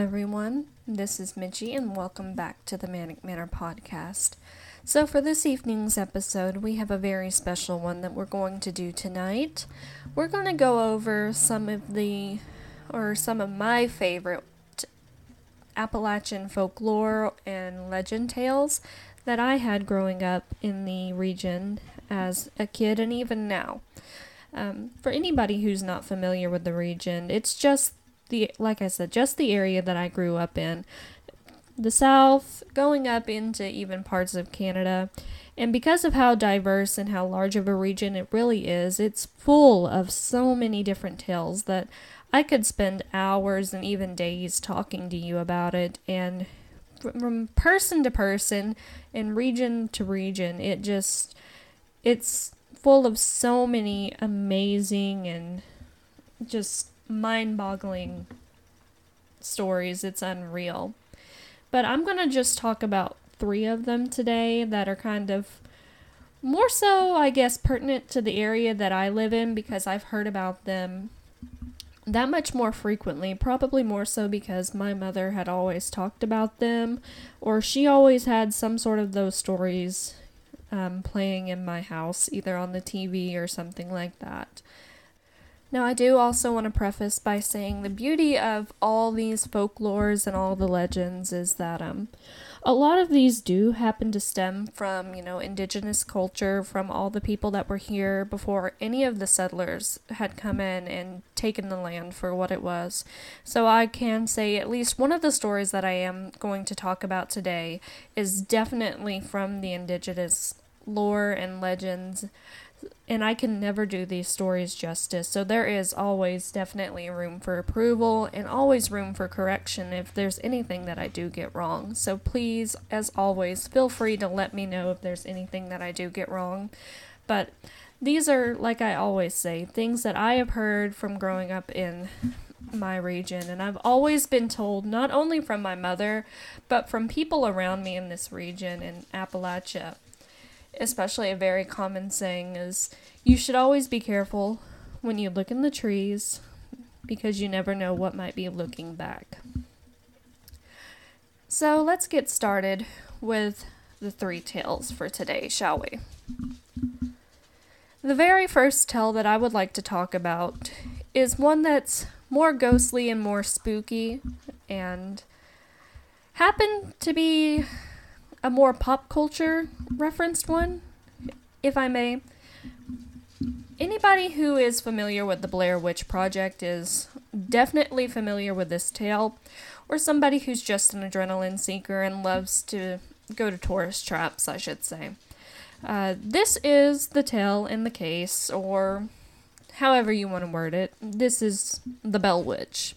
Everyone. This is Mitchie, and welcome back to the Manic Manor podcast. So, for this evening's episode, we have a very special one that we're going to do tonight. We're going to go over some of the, or some of my favorite Appalachian folklore and legend tales that I had growing up in the region as a kid and even now. Um, for anybody who's not familiar with the region, it's just the like I said, just the area that I grew up in. The south, going up into even parts of Canada. And because of how diverse and how large of a region it really is, it's full of so many different tales that I could spend hours and even days talking to you about it. And from person to person and region to region, it just, it's full of so many amazing and just mind boggling stories. It's unreal. But I'm going to just talk about three of them today that are kind of more so, I guess, pertinent to the area that I live in because I've heard about them that much more frequently. Probably more so because my mother had always talked about them, or she always had some sort of those stories um, playing in my house, either on the TV or something like that. Now, I do also want to preface by saying the beauty of all these folklores and all the legends is that um, a lot of these do happen to stem from, you know, indigenous culture, from all the people that were here before any of the settlers had come in and taken the land for what it was. So I can say at least one of the stories that I am going to talk about today is definitely from the indigenous lore and legends and I can never do these stories justice. So there is always definitely room for approval and always room for correction if there's anything that I do get wrong. So please, as always, feel free to let me know if there's anything that I do get wrong. But these are, like I always say, things that I have heard from growing up in my region. And I've always been told, not only from my mother, but from people around me in this region in Appalachia especially a very common saying is you should always be careful when you look in the trees because you never know what might be looking back. So let's get started with the three tales for today, shall we? The very first tale that I would like to talk about is one that's more ghostly and more spooky and happened to be a more pop culture referenced one, if I may. Anybody who is familiar with the Blair Witch Project is definitely familiar with this tale, or somebody who's just an adrenaline seeker and loves to go to tourist traps, I should say. Uh, this is the tale in the case, or however you want to word it. This is the Bell Witch.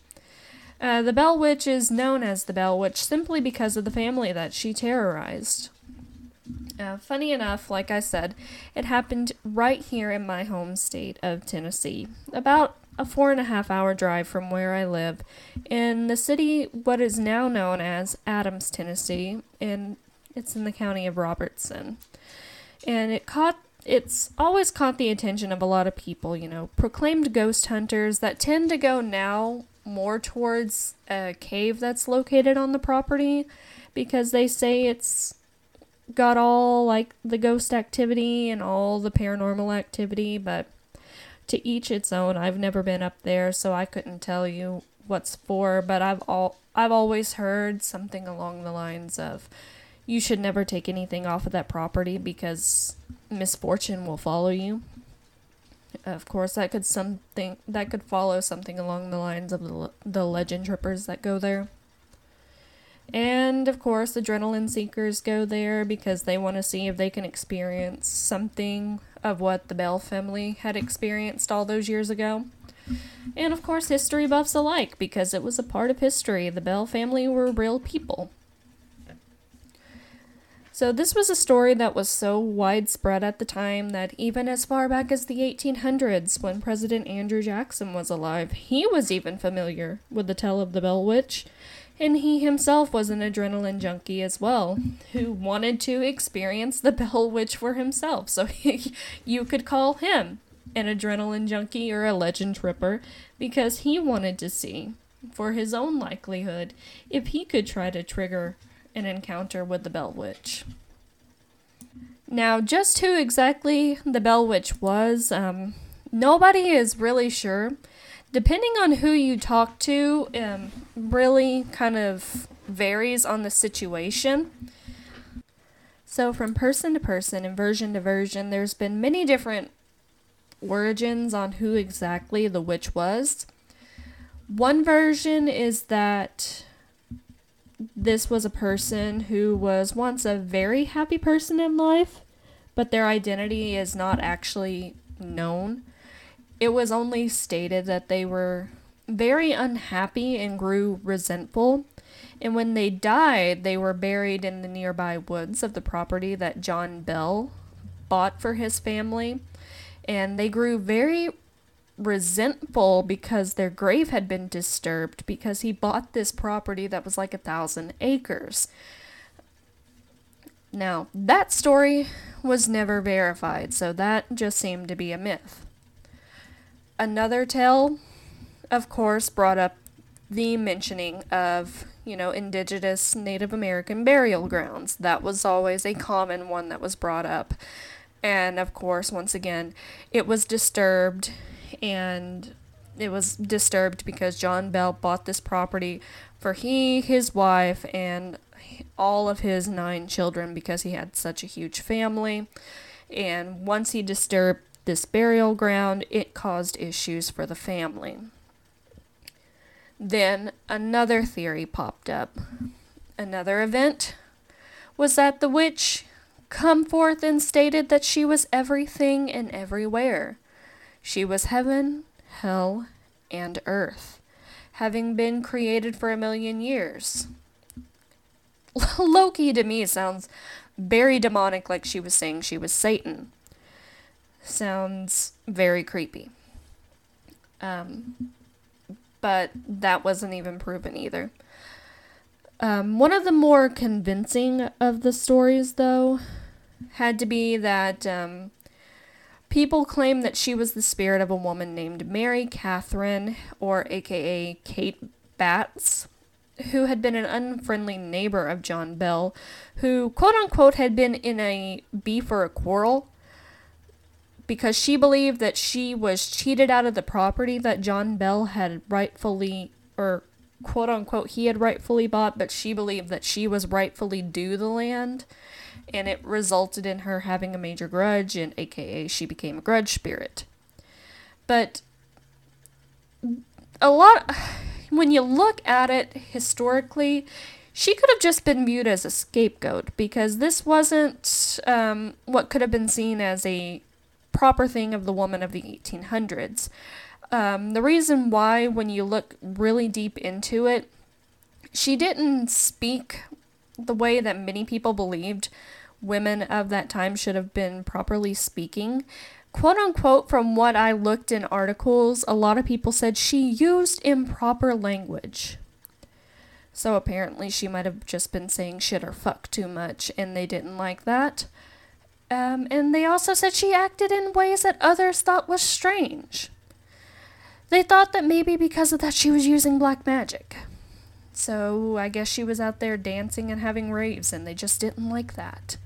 Uh, the Bell Witch is known as the Bell Witch simply because of the family that she terrorized. Uh, funny enough, like I said, it happened right here in my home state of Tennessee, about a four and a half hour drive from where I live, in the city, what is now known as Adams, Tennessee, and it's in the county of Robertson. And it caught it's always caught the attention of a lot of people, you know, proclaimed ghost hunters that tend to go now more towards a cave that's located on the property because they say it's got all like the ghost activity and all the paranormal activity, but to each its own. I've never been up there, so I couldn't tell you what's for, but I've all I've always heard something along the lines of you should never take anything off of that property because misfortune will follow you. Of course, that could something that could follow something along the lines of the, the legend trippers that go there. And of course, adrenaline seekers go there because they want to see if they can experience something of what the Bell family had experienced all those years ago. And of course, history buffs alike because it was a part of history. The Bell family were real people. So, this was a story that was so widespread at the time that even as far back as the 1800s, when President Andrew Jackson was alive, he was even familiar with the tale of the Bell Witch. And he himself was an adrenaline junkie as well, who wanted to experience the Bell Witch for himself. So, he, you could call him an adrenaline junkie or a legend tripper because he wanted to see for his own likelihood if he could try to trigger an encounter with the Bell Witch. Now, just who exactly the Bell Witch was, um, nobody is really sure. Depending on who you talk to, um, really kind of varies on the situation. So, from person to person and version to version, there's been many different origins on who exactly the witch was. One version is that this was a person who was once a very happy person in life, but their identity is not actually known. It was only stated that they were very unhappy and grew resentful. And when they died, they were buried in the nearby woods of the property that John Bell bought for his family. And they grew very resentful because their grave had been disturbed because he bought this property that was like a thousand acres. Now, that story was never verified, so that just seemed to be a myth. Another tale, of course, brought up the mentioning of, you know, indigenous Native American burial grounds. That was always a common one that was brought up. And of course, once again, it was disturbed and it was disturbed because John Bell bought this property for he, his wife, and all of his nine children because he had such a huge family. And once he disturbed this burial ground, it caused issues for the family. Then another theory popped up. Another event was that the witch come forth and stated that she was everything and everywhere. She was heaven, hell, and earth, having been created for a million years. Loki to me sounds very demonic, like she was saying she was Satan. Sounds very creepy. Um, but that wasn't even proven either. Um, one of the more convincing of the stories, though, had to be that um, People claim that she was the spirit of a woman named Mary Catherine, or aka Kate Batts, who had been an unfriendly neighbor of John Bell, who, quote unquote, had been in a beef or a quarrel because she believed that she was cheated out of the property that John Bell had rightfully, or quote unquote, he had rightfully bought, but she believed that she was rightfully due the land and it resulted in her having a major grudge, and aka she became a grudge spirit. But a lot, when you look at it historically, she could have just been viewed as a scapegoat because this wasn't um, what could have been seen as a proper thing of the woman of the 1800s. Um, the reason why, when you look really deep into it, she didn't speak the way that many people believed women of that time should have been properly speaking. Quote unquote, from what I looked in articles, a lot of people said she used improper language. So apparently she might have just been saying shit or fuck too much, and they didn't like that. Um, and they also said she acted in ways that others thought was strange. They thought that maybe because of that she was using black magic. So I guess she was out there dancing and having raves, and they just didn't like that.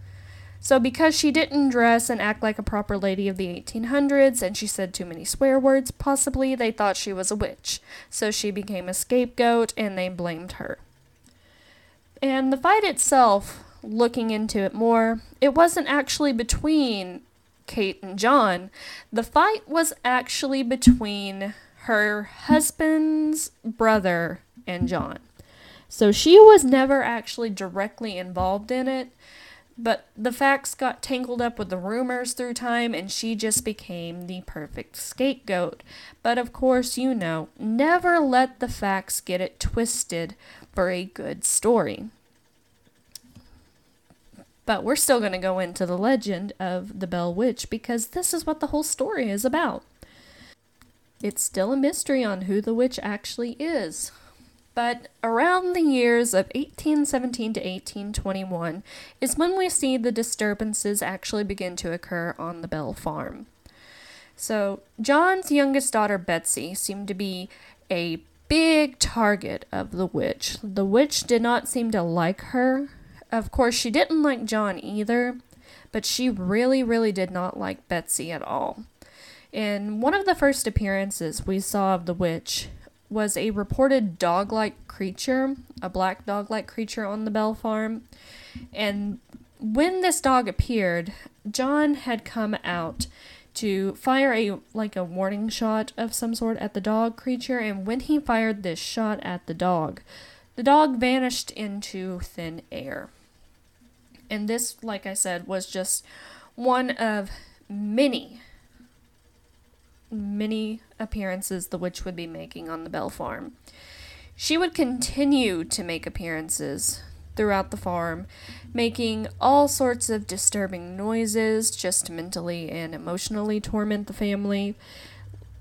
So, because she didn't dress and act like a proper lady of the 1800s and she said too many swear words, possibly they thought she was a witch. So, she became a scapegoat and they blamed her. And the fight itself, looking into it more, it wasn't actually between Kate and John. The fight was actually between her husband's brother and John. So she was never actually directly involved in it, but the facts got tangled up with the rumors through time, and she just became the perfect scapegoat. But of course, you know, never let the facts get it twisted for a good story. But we're still going to go into the legend of the Bell Witch because this is what the whole story is about. It's still a mystery on who the witch actually is. But around the years of 1817 to 1821 is when we see the disturbances actually begin to occur on the Bell farm. So, John's youngest daughter, Betsy, seemed to be a big target of the witch. The witch did not seem to like her. Of course, she didn't like John either, but she really, really did not like Betsy at all. In one of the first appearances we saw of the witch was a reported dog like creature, a black dog like creature on the Bell farm. And when this dog appeared, John had come out to fire a like a warning shot of some sort at the dog creature and when he fired this shot at the dog, the dog vanished into thin air. And this, like I said, was just one of many many appearances the witch would be making on the Bell farm. She would continue to make appearances throughout the farm, making all sorts of disturbing noises just mentally and emotionally torment the family.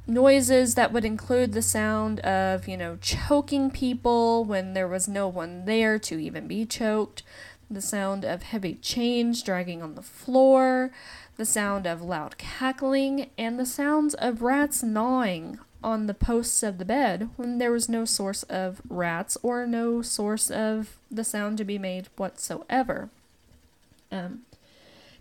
Noises that would include the sound of, you know, choking people when there was no one there to even be choked, the sound of heavy chains dragging on the floor, the sound of loud cackling, and the sounds of rats gnawing on the posts of the bed when there was no source of rats or no source of the sound to be made whatsoever. Um,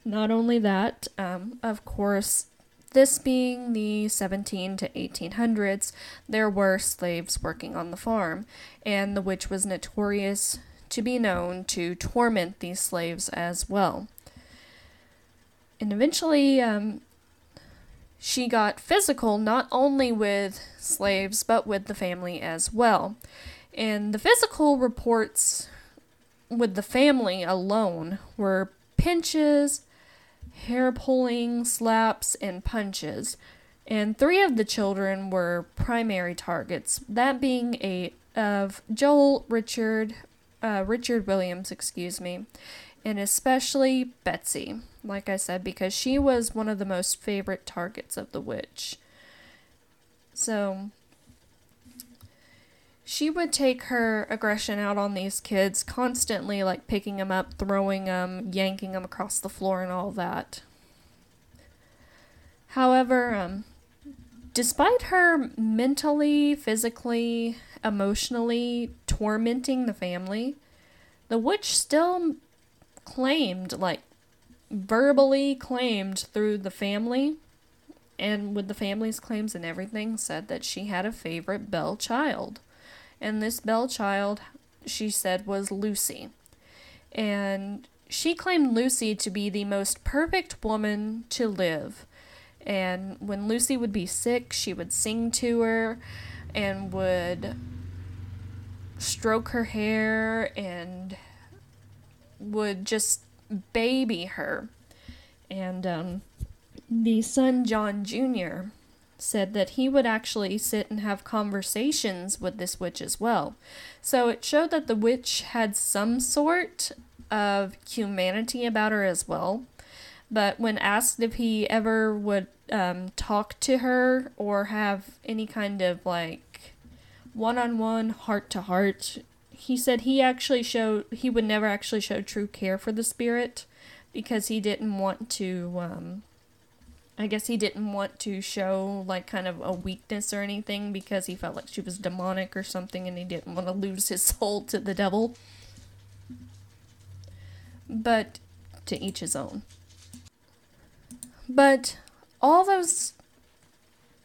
not only that, um, of course, this being the 17 to 1800s, there were slaves working on the farm, and the witch was notorious to be known to torment these slaves as well and eventually um, she got physical not only with slaves but with the family as well. And the physical reports with the family alone were pinches, hair pulling, slaps, and punches. And three of the children were primary targets, that being a of Joel Richard, uh, Richard Williams, excuse me, and especially Betsy like I said, because she was one of the most favorite targets of the witch. So, she would take her aggression out on these kids constantly, like picking them up, throwing them, yanking them across the floor, and all that. However, um, despite her mentally, physically, emotionally tormenting the family, the witch still claimed, like, verbally claimed through the family and with the family's claims and everything said that she had a favorite Bell child. And this Bell child, she said, was Lucy. And she claimed Lucy to be the most perfect woman to live. And when Lucy would be sick, she would sing to her and would stroke her hair and would just baby her. And um, the son, John Jr., said that he would actually sit and have conversations with this witch as well. So it showed that the witch had some sort of humanity about her as well. But when asked if he ever would um, talk to her or have any kind of like one on one, heart to heart he said he actually showed he would never actually show true care for the spirit because he didn't want to um I guess he didn't want to show like kind of a weakness or anything because he felt like she was demonic or something and he didn't want to lose his soul to the devil. But to each his own. But all those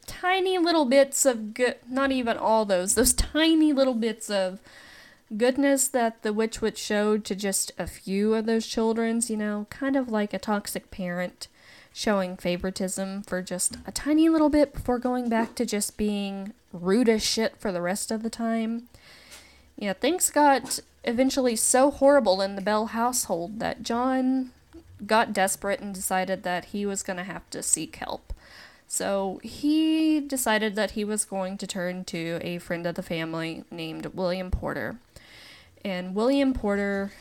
tiny little bits of good, not even all those, those tiny little bits of goodness that the witch would show to just a few of those children's, you know, kind of like a toxic parent showing favoritism for just a tiny little bit before going back to just being rude as shit for the rest of the time. Yeah, things got eventually so horrible in the Bell household that John got desperate and decided that he was going to have to seek help. So he decided that he was going to turn to a friend of the family named William Porter. And William Porter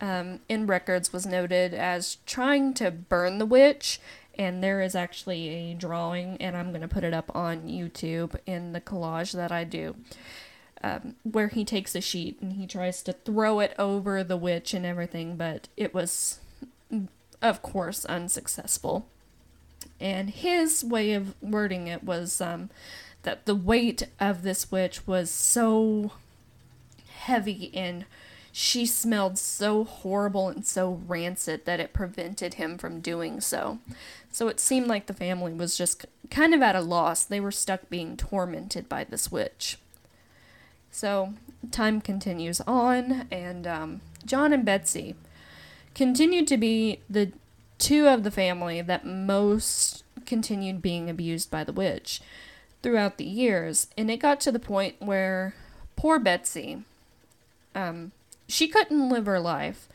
um, in records was noted as trying to burn the witch. And there is actually a drawing, and I'm going to put it up on YouTube in the collage that I do, um, where he takes a sheet and he tries to throw it over the witch and everything, but it was, of course, unsuccessful. And his way of wording it was um, that the weight of this witch was so heavy and she smelled so horrible and so rancid that it prevented him from doing so. So it seemed like the family was just kind of at a loss. They were stuck being tormented by this witch. So time continues on, and um, John and Betsy continued to be the two of the family that most continued being abused by the witch throughout the years. And it got to the point where poor Betsy, um, she couldn't live her life.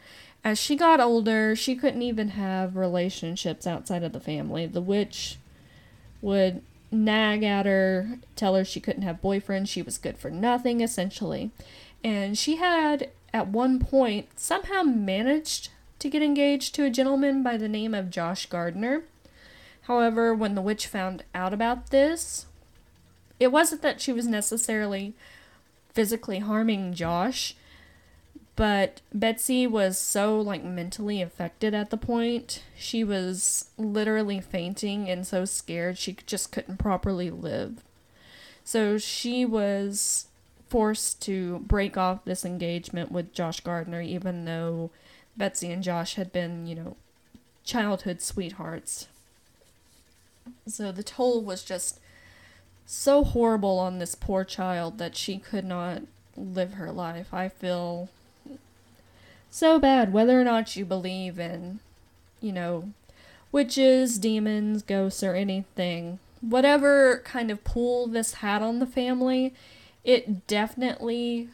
As she got older, she couldn't even have relationships outside of the family. The witch would nag at her, tell her she couldn't have boyfriends, she was good for nothing, essentially. And she had, at one point, somehow managed to get engaged to a gentleman by the name of Josh Gardner. However, when the witch found out about this, it wasn't that she was necessarily physically harming Josh, but Betsy was so like mentally affected at the point. She was literally fainting and so scared she just couldn't properly live. So she was forced to break off this engagement with Josh Gardner even though Betsy and Josh had been, you know, childhood sweethearts. So the toll was just so horrible on this poor child that she could not live her life. I feel so bad, whether or not you believe in, you know, witches, demons, ghosts, or anything. Whatever kind of pull this had on the family, it definitely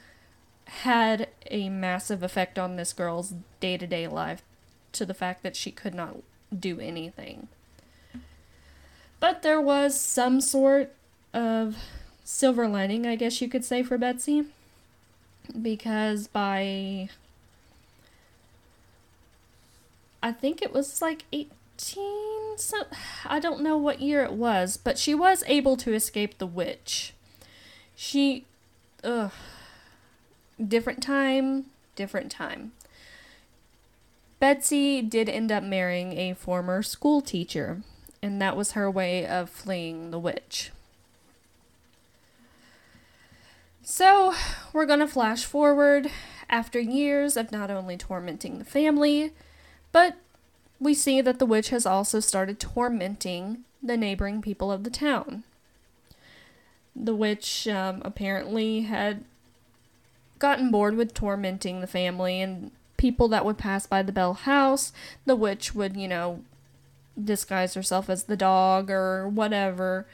had a massive effect on this girl's day to day life to the fact that she could not do anything. But there was some sort of silver lining, I guess you could say, for Betsy. Because by. I think it was like 18. So, I don't know what year it was, but she was able to escape the witch. She. Ugh. Different time, different time. Betsy did end up marrying a former school teacher, and that was her way of fleeing the witch. So, we're going to flash forward after years of not only tormenting the family, but we see that the witch has also started tormenting the neighboring people of the town. The witch um, apparently had gotten bored with tormenting the family and people that would pass by the Bell house. The witch would, you know, disguise herself as the dog or whatever.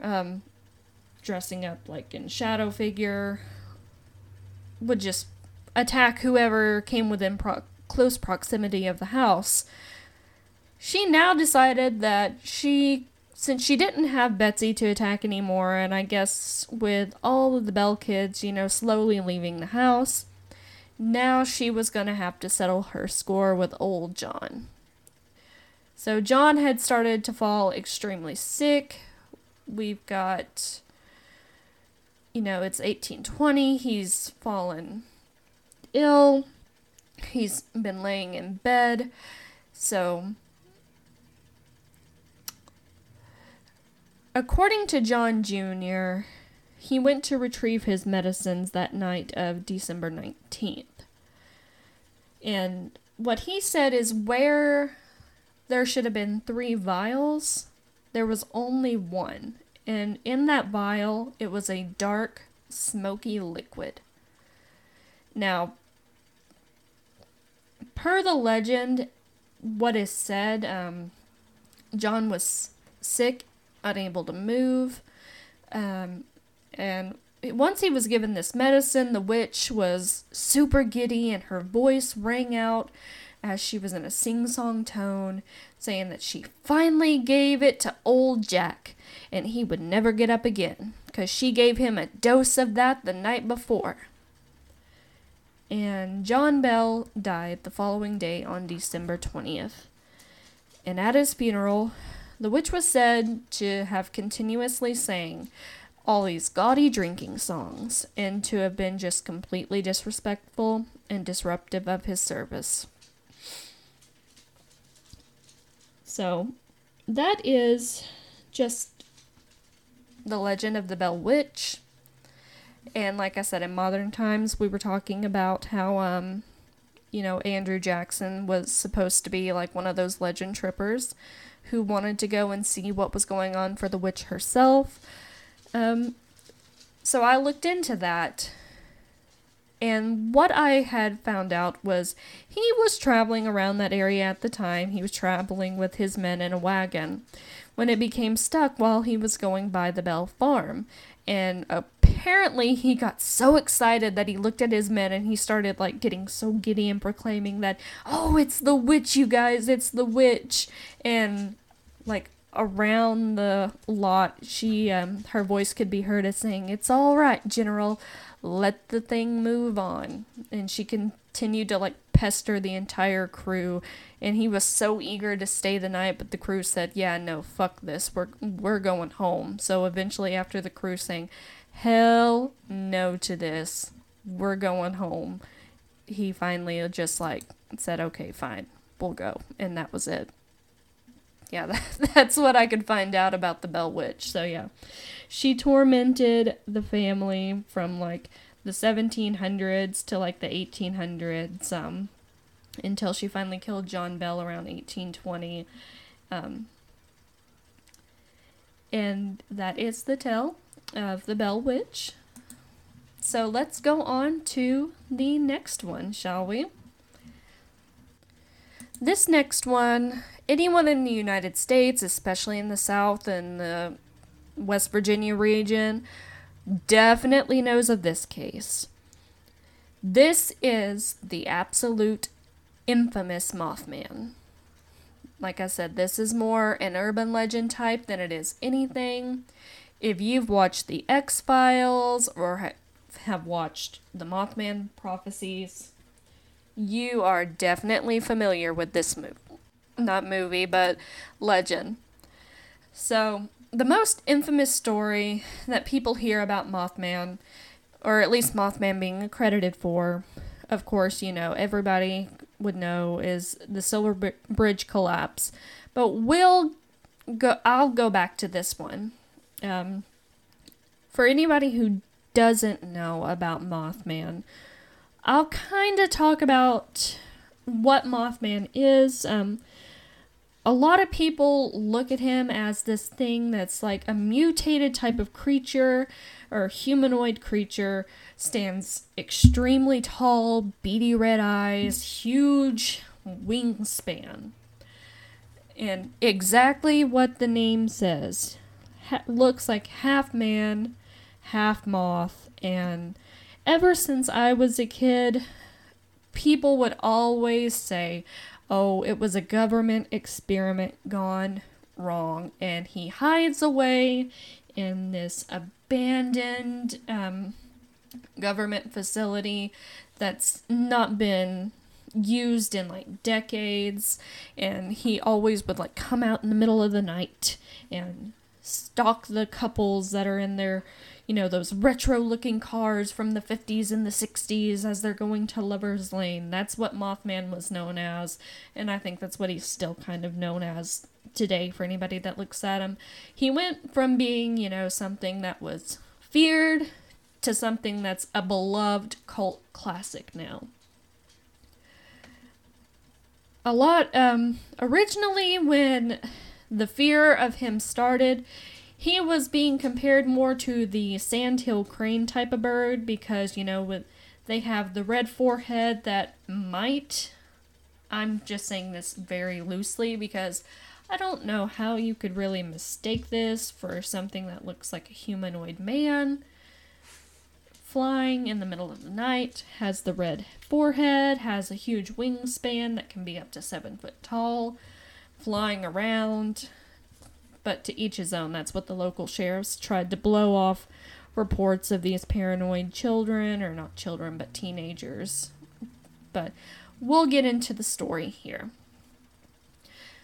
Um, dressing up like in shadow figure, would just attack whoever came within pro- close proximity of the house. She now decided that she, since she didn't have Betsy to attack anymore, and I guess with all of the Bell kids, you know, slowly leaving the house, now she was going to have to settle her score with old John. So John had started to fall extremely sick. We've got you know, it's 1820. He's fallen ill. He's been laying in bed. So, according to John Jr., he went to retrieve his medicines that night of December 19th. And what he said is where there should have been three vials, there was only one. And in that vial, it was a dark, smoky liquid. Now, per the legend, what is said, um, John was sick, unable to move, um, and once he was given this medicine, the witch was super giddy and her voice rang out as she was in a sing song tone, saying that she finally gave it to old Jack and he would never get up again, because she gave him a dose of that the night before. And John Bell died the following day on December 20th. And at his funeral, the witch was said to have continuously sang all these gaudy drinking songs and to have been just completely disrespectful and disruptive of his service. So, that is just the legend of the Bell Witch. And like I said, in modern times, we were talking about how, um, you know, Andrew Jackson was supposed to be like one of those legend trippers who wanted to go and see what was going on for the witch herself. Um, so I looked into that. And what I had found out was he was traveling around that area at the time. He was traveling with his men in a wagon when it became stuck while he was going by the Bell Farm. And apparently he got so excited that he looked at his men and he started like getting so giddy and proclaiming that, oh, it's the witch, you guys, it's the witch. And like around the lot, she, um, her voice could be heard as saying, it's all right, General, let the thing move on. And she continued to like pester the entire crew and he was so eager to stay the night but the crew said yeah no fuck this we're we're going home so eventually after the crew saying hell no to this. We're going home. He finally just like said okay fine. We'll go. And that was it. Yeah that, that's what i could find out about the bell witch. So yeah. She tormented the family from like the 1700s to like the 1800s um, until she finally killed John Bell around 1820. Um, and that is the tale of the Bell Witch. So let's go on to the next one, shall we? This next one, anyone in the United States, especially in the South and the West Virginia region, definitely knows of this case. This is the absolute infamous Mothman. Like I said, this is more an urban legend type than it is anything. If you've watched The X Files or ha- have watched the Mothman prophecies, you are definitely familiar with this movie. Not movie, but legend. So, the most infamous story that people hear about Mothman, or at least Mothman being accredited for, of course, you know, everybody would know, is the Silver Bridge collapse. But we'll go, I'll go back to this one. Um, for anybody who doesn't know about Mothman, I'll kind of talk about what Mothman is. Um, a lot of people look at him as this thing that's like a mutated type of creature or humanoid creature, stands extremely tall, beady red eyes, huge wingspan. And exactly what the name says. Ha- looks like half man, half moth, and ever since I was a kid, people would always say, oh, it was a government experiment gone wrong. And he hides away in this abandoned um, government facility that's not been used in like decades. And he always would like come out in the middle of the night and stalk the couples that are in their you know, those retro looking cars from the 50s and the 60s as they're going to Lover's Lane. That's what Mothman was known as, and I think that's what he's still kind of known as today for anybody that looks at him. He went from being, you know, something that was feared to something that's a beloved cult classic now. A lot, um, originally when the fear of him started, he was being compared more to the sandhill crane type of bird because you know with they have the red forehead that might I'm just saying this very loosely because I don't know how you could really mistake this for something that looks like a humanoid man flying in the middle of the night, has the red forehead, has a huge wingspan that can be up to seven foot tall, flying around, but to each his own. That's what the local sheriffs tried to blow off reports of these paranoid children, or not children, but teenagers. But we'll get into the story here.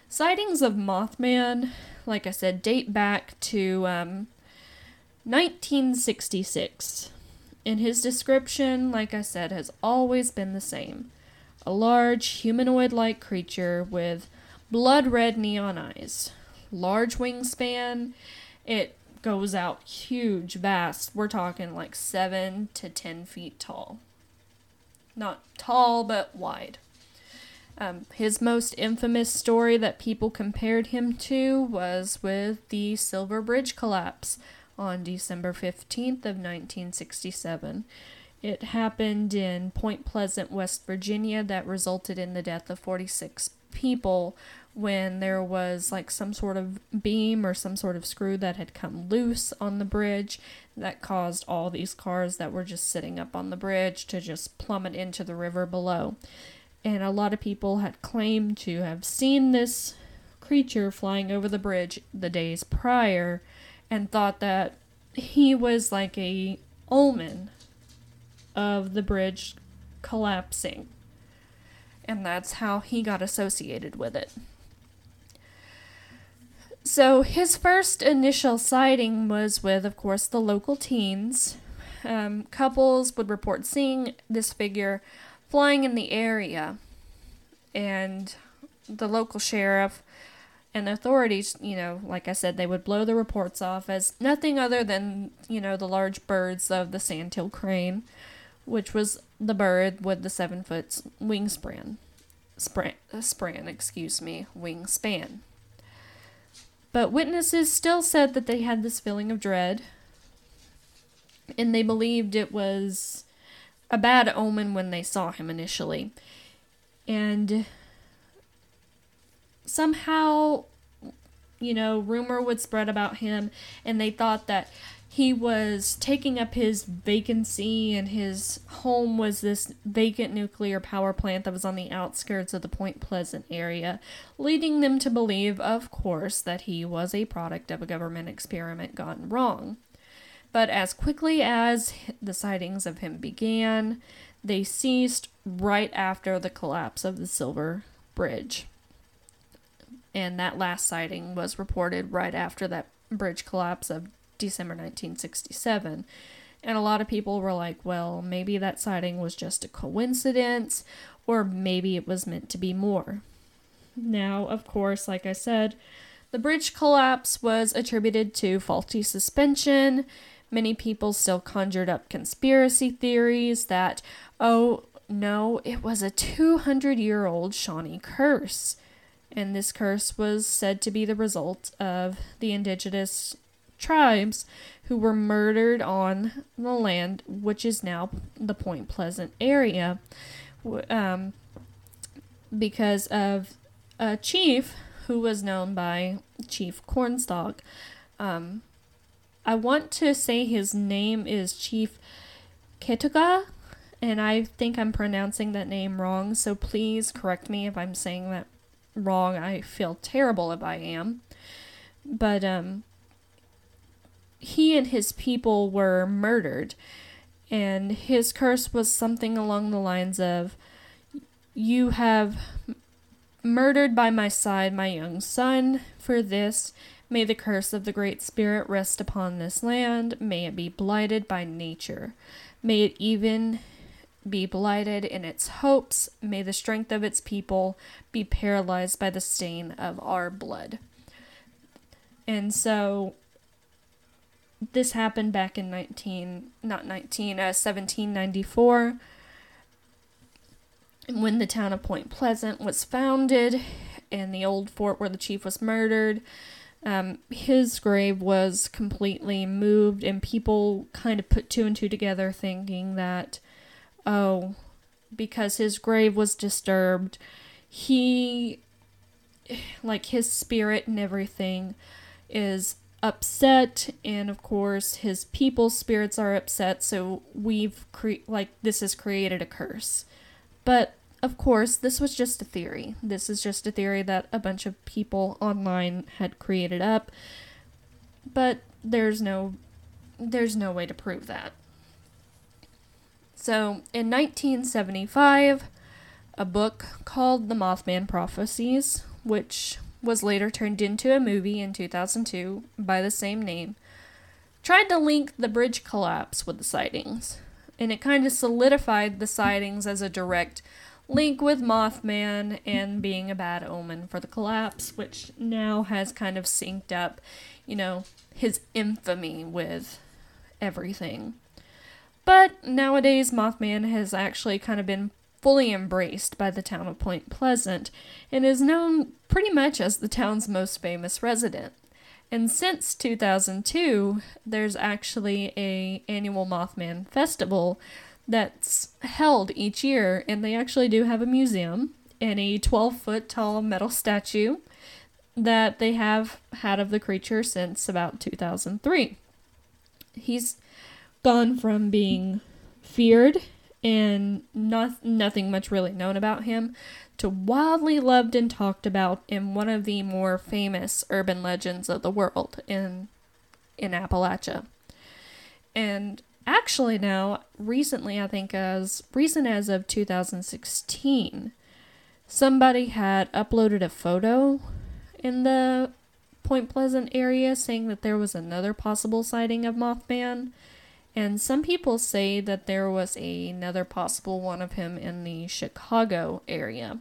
Sightings of Mothman, like I said, date back to um, 1966. And his description, like I said, has always been the same a large humanoid like creature with blood red neon eyes large wingspan. It goes out huge, vast. We're talking like seven to ten feet tall. Not tall, but wide. Um, his most infamous story that people compared him to was with the Silver Bridge collapse on December 15th of 1967. It happened in Point Pleasant, West Virginia, that resulted in the death of 46 people when there was like some sort of beam or some sort of screw that had come loose on the bridge that caused all these cars that were just sitting up on the bridge to just plummet into the river below. And a lot of people had claimed to have seen this creature flying over the bridge the days prior and thought that he was like a omen of the bridge collapsing. And that's how he got associated with it. So his first initial sighting was with, of course, the local teens. Um, couples would report seeing this figure flying in the area, and the local sheriff and authorities, you know, like I said, they would blow the reports off as nothing other than, you know, the large birds of the sandhill crane, which was the bird with the seven foot wingspan. Spran, excuse me, wingspan. But witnesses still said that they had this feeling of dread, and they believed it was a bad omen when they saw him initially. And somehow, you know, rumor would spread about him, and they thought that he was taking up his vacancy, and his home was this vacant nuclear power plant that was on the outskirts of the Point Pleasant area, leading them to believe, of course, that he was a product of a government experiment gone wrong. But as quickly as the sightings of him began, they ceased right after the collapse of the Silver Bridge. And that last sighting was reported right after that bridge collapse of December 1967. And a lot of people were like, well, maybe that sighting was just a coincidence, or maybe it was meant to be more. Now, of course, like I said, the bridge collapse was attributed to faulty suspension. Many people still conjured up conspiracy theories that, oh, no, it was a 200 year old Shawnee curse. And this curse was said to be the result of the indigenous tribes who were murdered on the land, which is now the Point Pleasant area, um, because of a chief who was known by Chief Cornstalk. Um, I want to say his name is Chief Ketuga, and I think I'm pronouncing that name wrong, so please correct me if I'm saying that wrong. I feel terrible if I am. But um he and his people were murdered. And his curse was something along the lines of You have murdered by my side my young son. For this, may the curse of the Great Spirit rest upon this land. May it be blighted by nature. May it even be blighted in its hopes. May the strength of its people be paralyzed by the stain of our blood. And so this happened back in 19 not 19 uh, 1794 when the town of point pleasant was founded and the old fort where the chief was murdered um, his grave was completely moved and people kind of put two and two together thinking that oh because his grave was disturbed. He like his spirit and everything is upset and of course his people's spirits are upset so we've cre- like this has created a curse. But of course this was just a theory. This is just a theory that a bunch of people online had created up. But there's no there's no way to prove that so in 1975 a book called the mothman prophecies which was later turned into a movie in 2002 by the same name, tried to link the bridge collapse with the sightings. And it kind of solidified the sightings as a direct link with Mothman and being a bad omen for the collapse, which now has kind of synced up, you know, his infamy with everything. But nowadays, Mothman has actually kind of been fully embraced by the town of Point Pleasant and is known pretty much as the town's most famous resident. And since 2002, there's actually a annual Mothman festival that's held each year and they actually do have a museum and a 12 foot tall metal statue that they have had of the creature since about 2003. He's gone from being feared and not nothing much really known about him to wildly loved and talked about in one of the more famous urban legends of the world in in Appalachia. And actually now recently I think as recent as of 2016 somebody had uploaded a photo in the Point Pleasant area saying that there was another possible sighting of Mothman and some people say that there was another possible one of him in the Chicago area.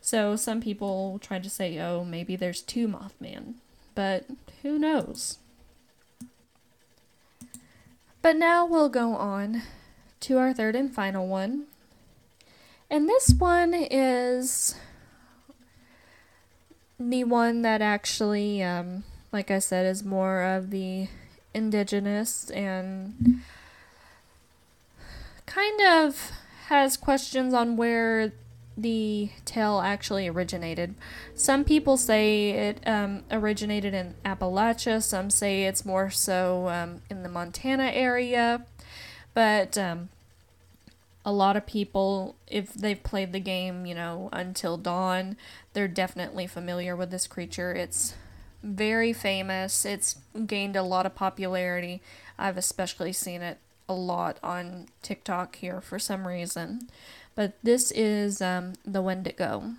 So some people tried to say, oh, maybe there's two Mothman. But who knows? But now we'll go on to our third and final one. And this one is the one that actually, um, like I said, is more of the indigenous and kind of has questions on where the tale actually originated. Some people say it um, originated in Appalachia, some say it's more so um, in the Montana area, but um, a lot of people, if they've played the game, you know, until dawn, they're definitely familiar with this creature. It's very famous. It's gained a lot of popularity. I've especially seen it a lot on TikTok here for some reason. But this is um, the Wendigo.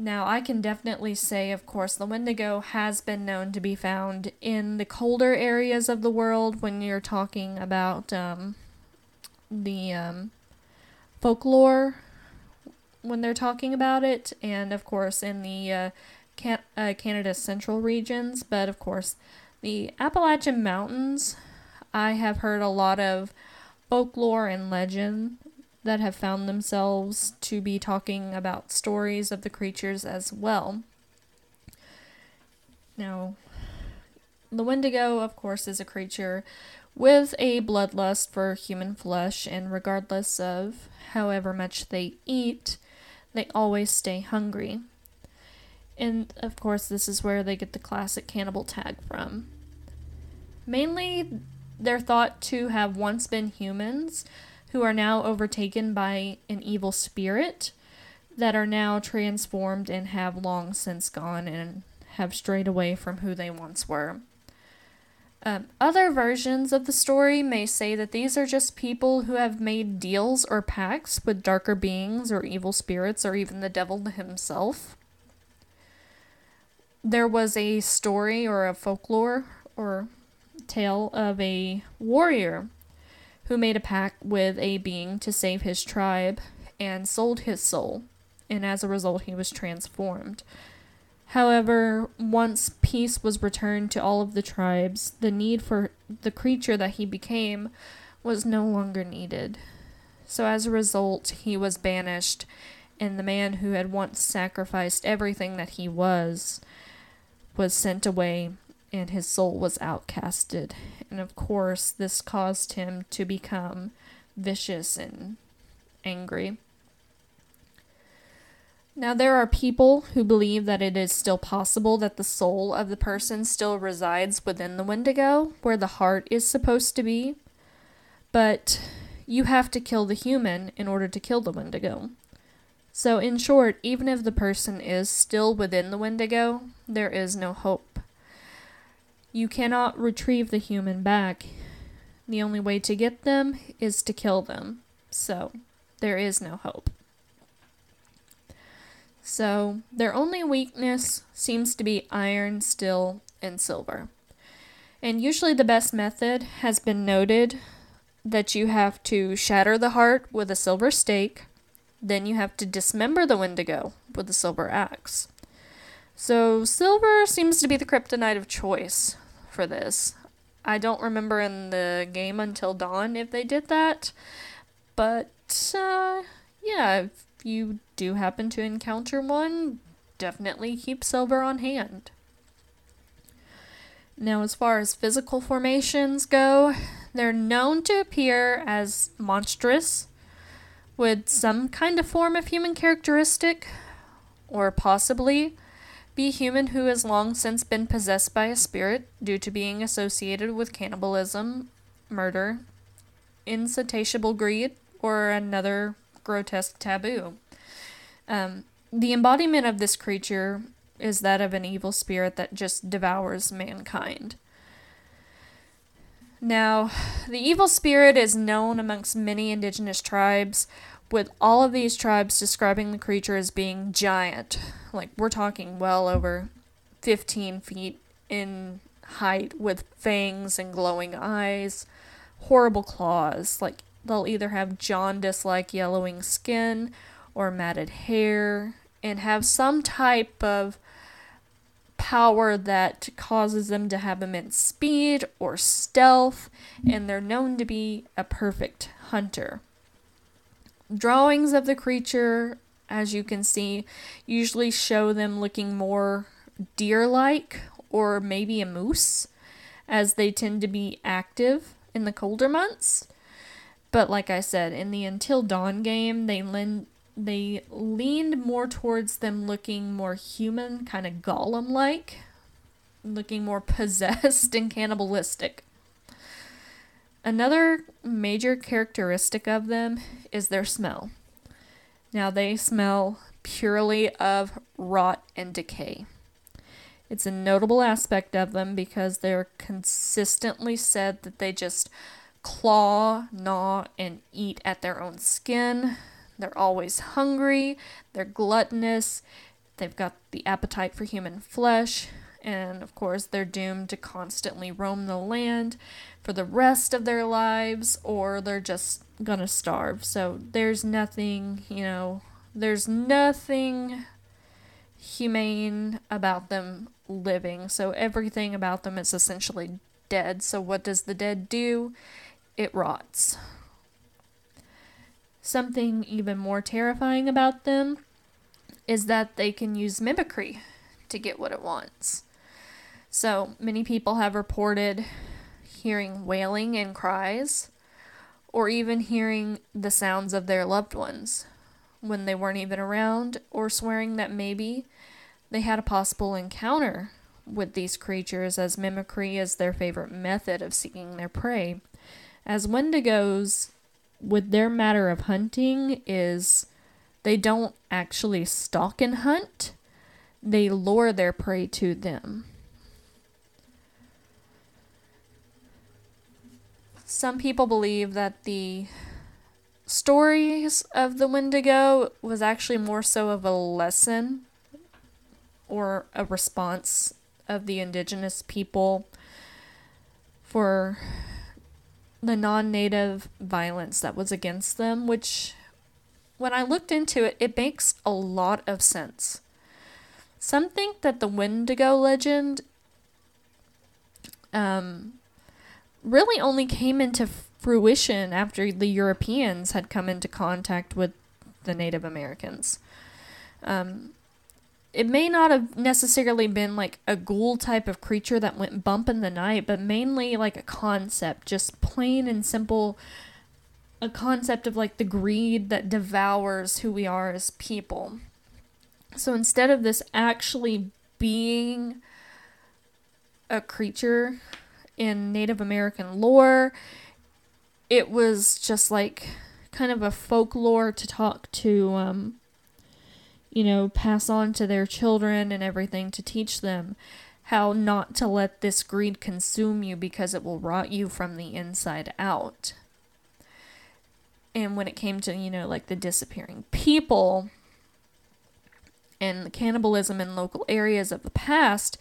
Now, I can definitely say, of course, the Wendigo has been known to be found in the colder areas of the world when you're talking about um, the um, folklore when they're talking about it, and of course, in the uh, can- uh, Canada's central regions, but of course, the Appalachian Mountains, I have heard a lot of folklore and legend that have found themselves to be talking about stories of the creatures as well. Now, the Wendigo, of course, is a creature with a bloodlust for human flesh, and regardless of however much they eat, they always stay hungry. And of course, this is where they get the classic cannibal tag from. Mainly, they're thought to have once been humans who are now overtaken by an evil spirit that are now transformed and have long since gone and have strayed away from who they once were. Um, other versions of the story may say that these are just people who have made deals or pacts with darker beings or evil spirits or even the devil himself there was a story or a folklore or tale of a warrior who made a pact with a being to save his tribe and sold his soul, and as a result, he was transformed. However, once peace was returned to all of the tribes, the need for the creature that he became was no longer needed. So, as a result, he was banished, and the man who had once sacrificed everything that he was was sent away and his soul was outcasted. And of course, this caused him to become vicious and angry. Now, there are people who believe that it is still possible that the soul of the person still resides within the Wendigo, where the heart is supposed to be. But you have to kill the human in order to kill the Wendigo. So, in short, even if the person is still within the Wendigo, there is no hope. You cannot retrieve the human back. The only way to get them is to kill them. So, there is no hope. So, their only weakness seems to be iron, steel, and silver. And usually, the best method has been noted that you have to shatter the heart with a silver stake, then you have to dismember the Wendigo with a silver axe. So, silver seems to be the kryptonite of choice for this. I don't remember in the game Until Dawn if they did that, but uh, yeah, if you do happen to encounter one, definitely keep silver on hand. Now, as far as physical formations go, they're known to appear as monstrous, with some kind of form of human characteristic, or possibly be human who has long since been possessed by a spirit due to being associated with cannibalism, murder, insatiable greed, or another grotesque taboo. Um, the embodiment of this creature is that of an evil spirit that just devours mankind. Now, the evil spirit is known amongst many indigenous tribes, with all of these tribes describing the creature as being giant. Like, we're talking well over 15 feet in height, with fangs and glowing eyes, horrible claws. Like, they'll either have jaundice like yellowing skin or matted hair, and have some type of power that causes them to have immense speed or stealth, and they're known to be a perfect hunter. Drawings of the creature, as you can see, usually show them looking more deer like or maybe a moose, as they tend to be active in the colder months. But like I said, in the Until Dawn game, they lend they leaned more towards them looking more human, kind of golem like, looking more possessed and cannibalistic. Another major characteristic of them is their smell. Now, they smell purely of rot and decay. It's a notable aspect of them because they're consistently said that they just claw, gnaw, and eat at their own skin. They're always hungry, they're gluttonous, they've got the appetite for human flesh, and of course, they're doomed to constantly roam the land for the rest of their lives, or they're just gonna starve. So there's nothing, you know, there's nothing humane about them living. So everything about them is essentially dead. So what does the dead do? It rots. Something even more terrifying about them is that they can use mimicry to get what it wants. So, many people have reported hearing wailing and cries, or even hearing the sounds of their loved ones when they weren't even around, or swearing that maybe they had a possible encounter with these creatures, as mimicry is their favorite method of seeking their prey. As Wendigos with their matter of hunting is they don't actually stalk and hunt, they lure their prey to them. Some people believe that the stories of the Wendigo was actually more so of a lesson or a response of the indigenous people for the non native violence that was against them, which, when I looked into it, it makes a lot of sense. Some think that the Wendigo legend um, really only came into fruition after the Europeans had come into contact with the Native Americans. Um, it may not have necessarily been like a ghoul type of creature that went bump in the night, but mainly like a concept, just plain and simple a concept of like the greed that devours who we are as people. So instead of this actually being a creature in Native American lore, it was just like kind of a folklore to talk to um, you know, pass on to their children and everything to teach them how not to let this greed consume you because it will rot you from the inside out. And when it came to, you know, like the disappearing people and the cannibalism in local areas of the past,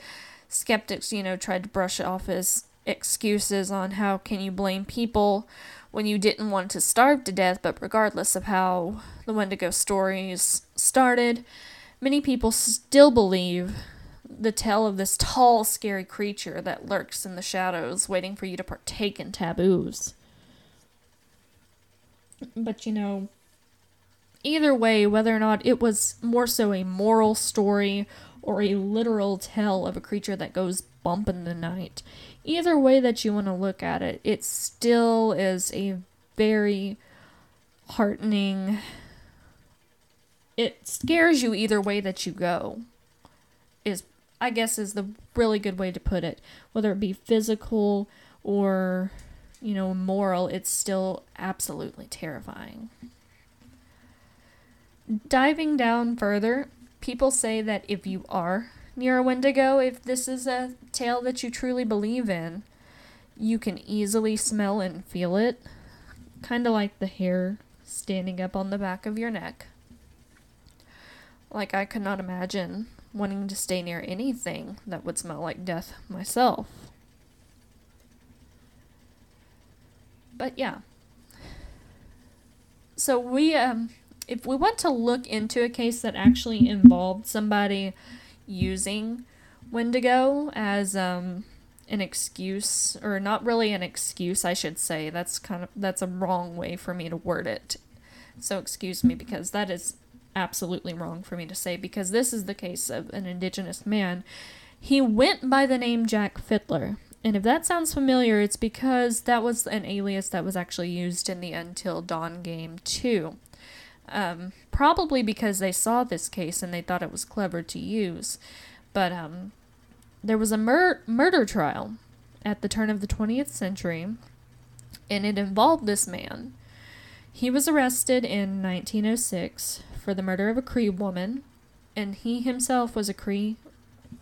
skeptics, you know, tried to brush off as excuses on how can you blame people when you didn't want to starve to death, but regardless of how the Wendigo stories started, many people still believe the tale of this tall, scary creature that lurks in the shadows, waiting for you to partake in taboos. But you know, either way, whether or not it was more so a moral story or a literal tale of a creature that goes bump in the night, either way that you want to look at it, it still is a very heartening. It scares you either way that you go. Is I guess is the really good way to put it. Whether it be physical or you know moral, it's still absolutely terrifying. Diving down further, people say that if you are near a Wendigo, if this is a tale that you truly believe in, you can easily smell and feel it. Kind of like the hair standing up on the back of your neck. Like, I could not imagine wanting to stay near anything that would smell like death myself. But yeah. So we um if we want to look into a case that actually involved somebody using Wendigo as um an excuse or not really an excuse I should say that's kind of that's a wrong way for me to word it so excuse me because that is absolutely wrong for me to say because this is the case of an indigenous man. He went by the name Jack Fiddler. And if that sounds familiar, it's because that was an alias that was actually used in the Until Dawn game too. Um, probably because they saw this case and they thought it was clever to use. But um, there was a mur- murder trial at the turn of the 20th century, and it involved this man. He was arrested in 1906 for the murder of a Cree woman, and he himself was a Cree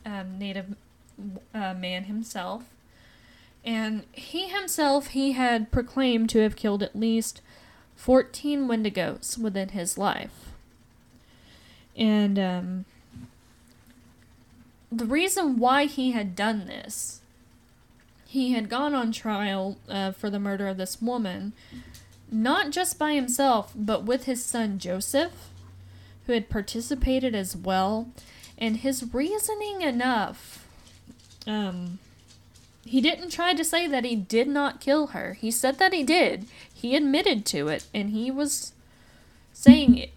um, native uh, man himself. And he himself, he had proclaimed to have killed at least 14 Wendigos within his life. And um, the reason why he had done this, he had gone on trial uh, for the murder of this woman, not just by himself, but with his son Joseph who had participated as well, and his reasoning enough. Um, he didn't try to say that he did not kill her. He said that he did. He admitted to it, and he was saying it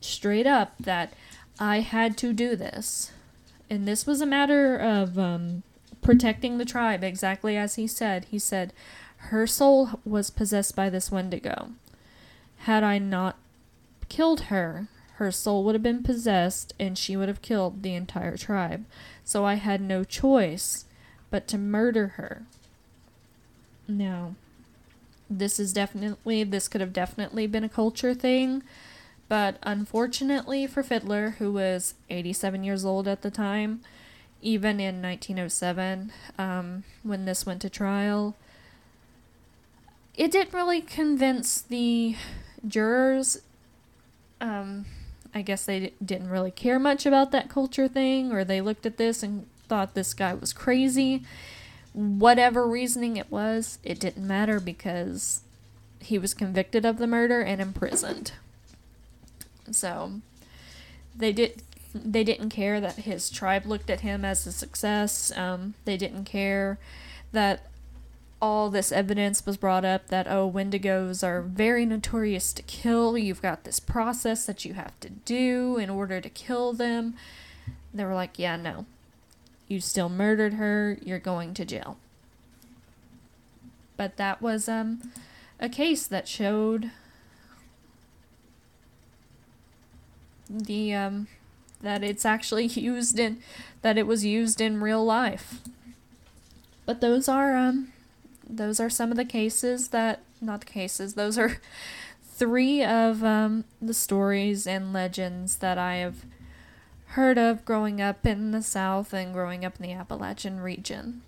straight up that I had to do this. And this was a matter of um, protecting the tribe, exactly as he said. He said, Her soul was possessed by this Wendigo. Had I not killed her, her soul would have been possessed and she would have killed the entire tribe. So I had no choice but to murder her. Now, this is definitely, this could have definitely been a culture thing, but unfortunately for Fiddler, who was 87 years old at the time, even in 1907, um, when this went to trial, it didn't really convince the jurors um, I guess they didn't really care much about that culture thing, or they looked at this and thought this guy was crazy. Whatever reasoning it was, it didn't matter because he was convicted of the murder and imprisoned. So they did they didn't care that his tribe looked at him as a success. Um, they didn't care that all this evidence was brought up that, oh, wendigos are very notorious to kill. You've got this process that you have to do in order to kill them. They were like, yeah, no. You still murdered her. You're going to jail. But that was um, a case that showed the um, that it's actually used in that it was used in real life. But those are um, those are some of the cases that, not the cases, those are three of um, the stories and legends that I have heard of growing up in the South and growing up in the Appalachian region.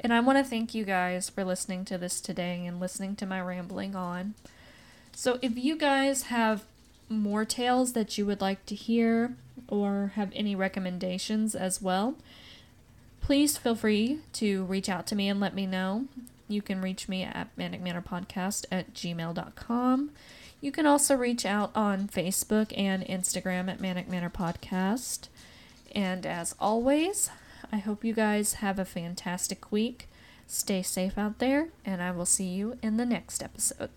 And I want to thank you guys for listening to this today and listening to my rambling on. So, if you guys have more tales that you would like to hear or have any recommendations as well, please feel free to reach out to me and let me know. You can reach me at Manic Manor Podcast at gmail.com. You can also reach out on Facebook and Instagram at Manic Manor Podcast. And as always, I hope you guys have a fantastic week. Stay safe out there, and I will see you in the next episode.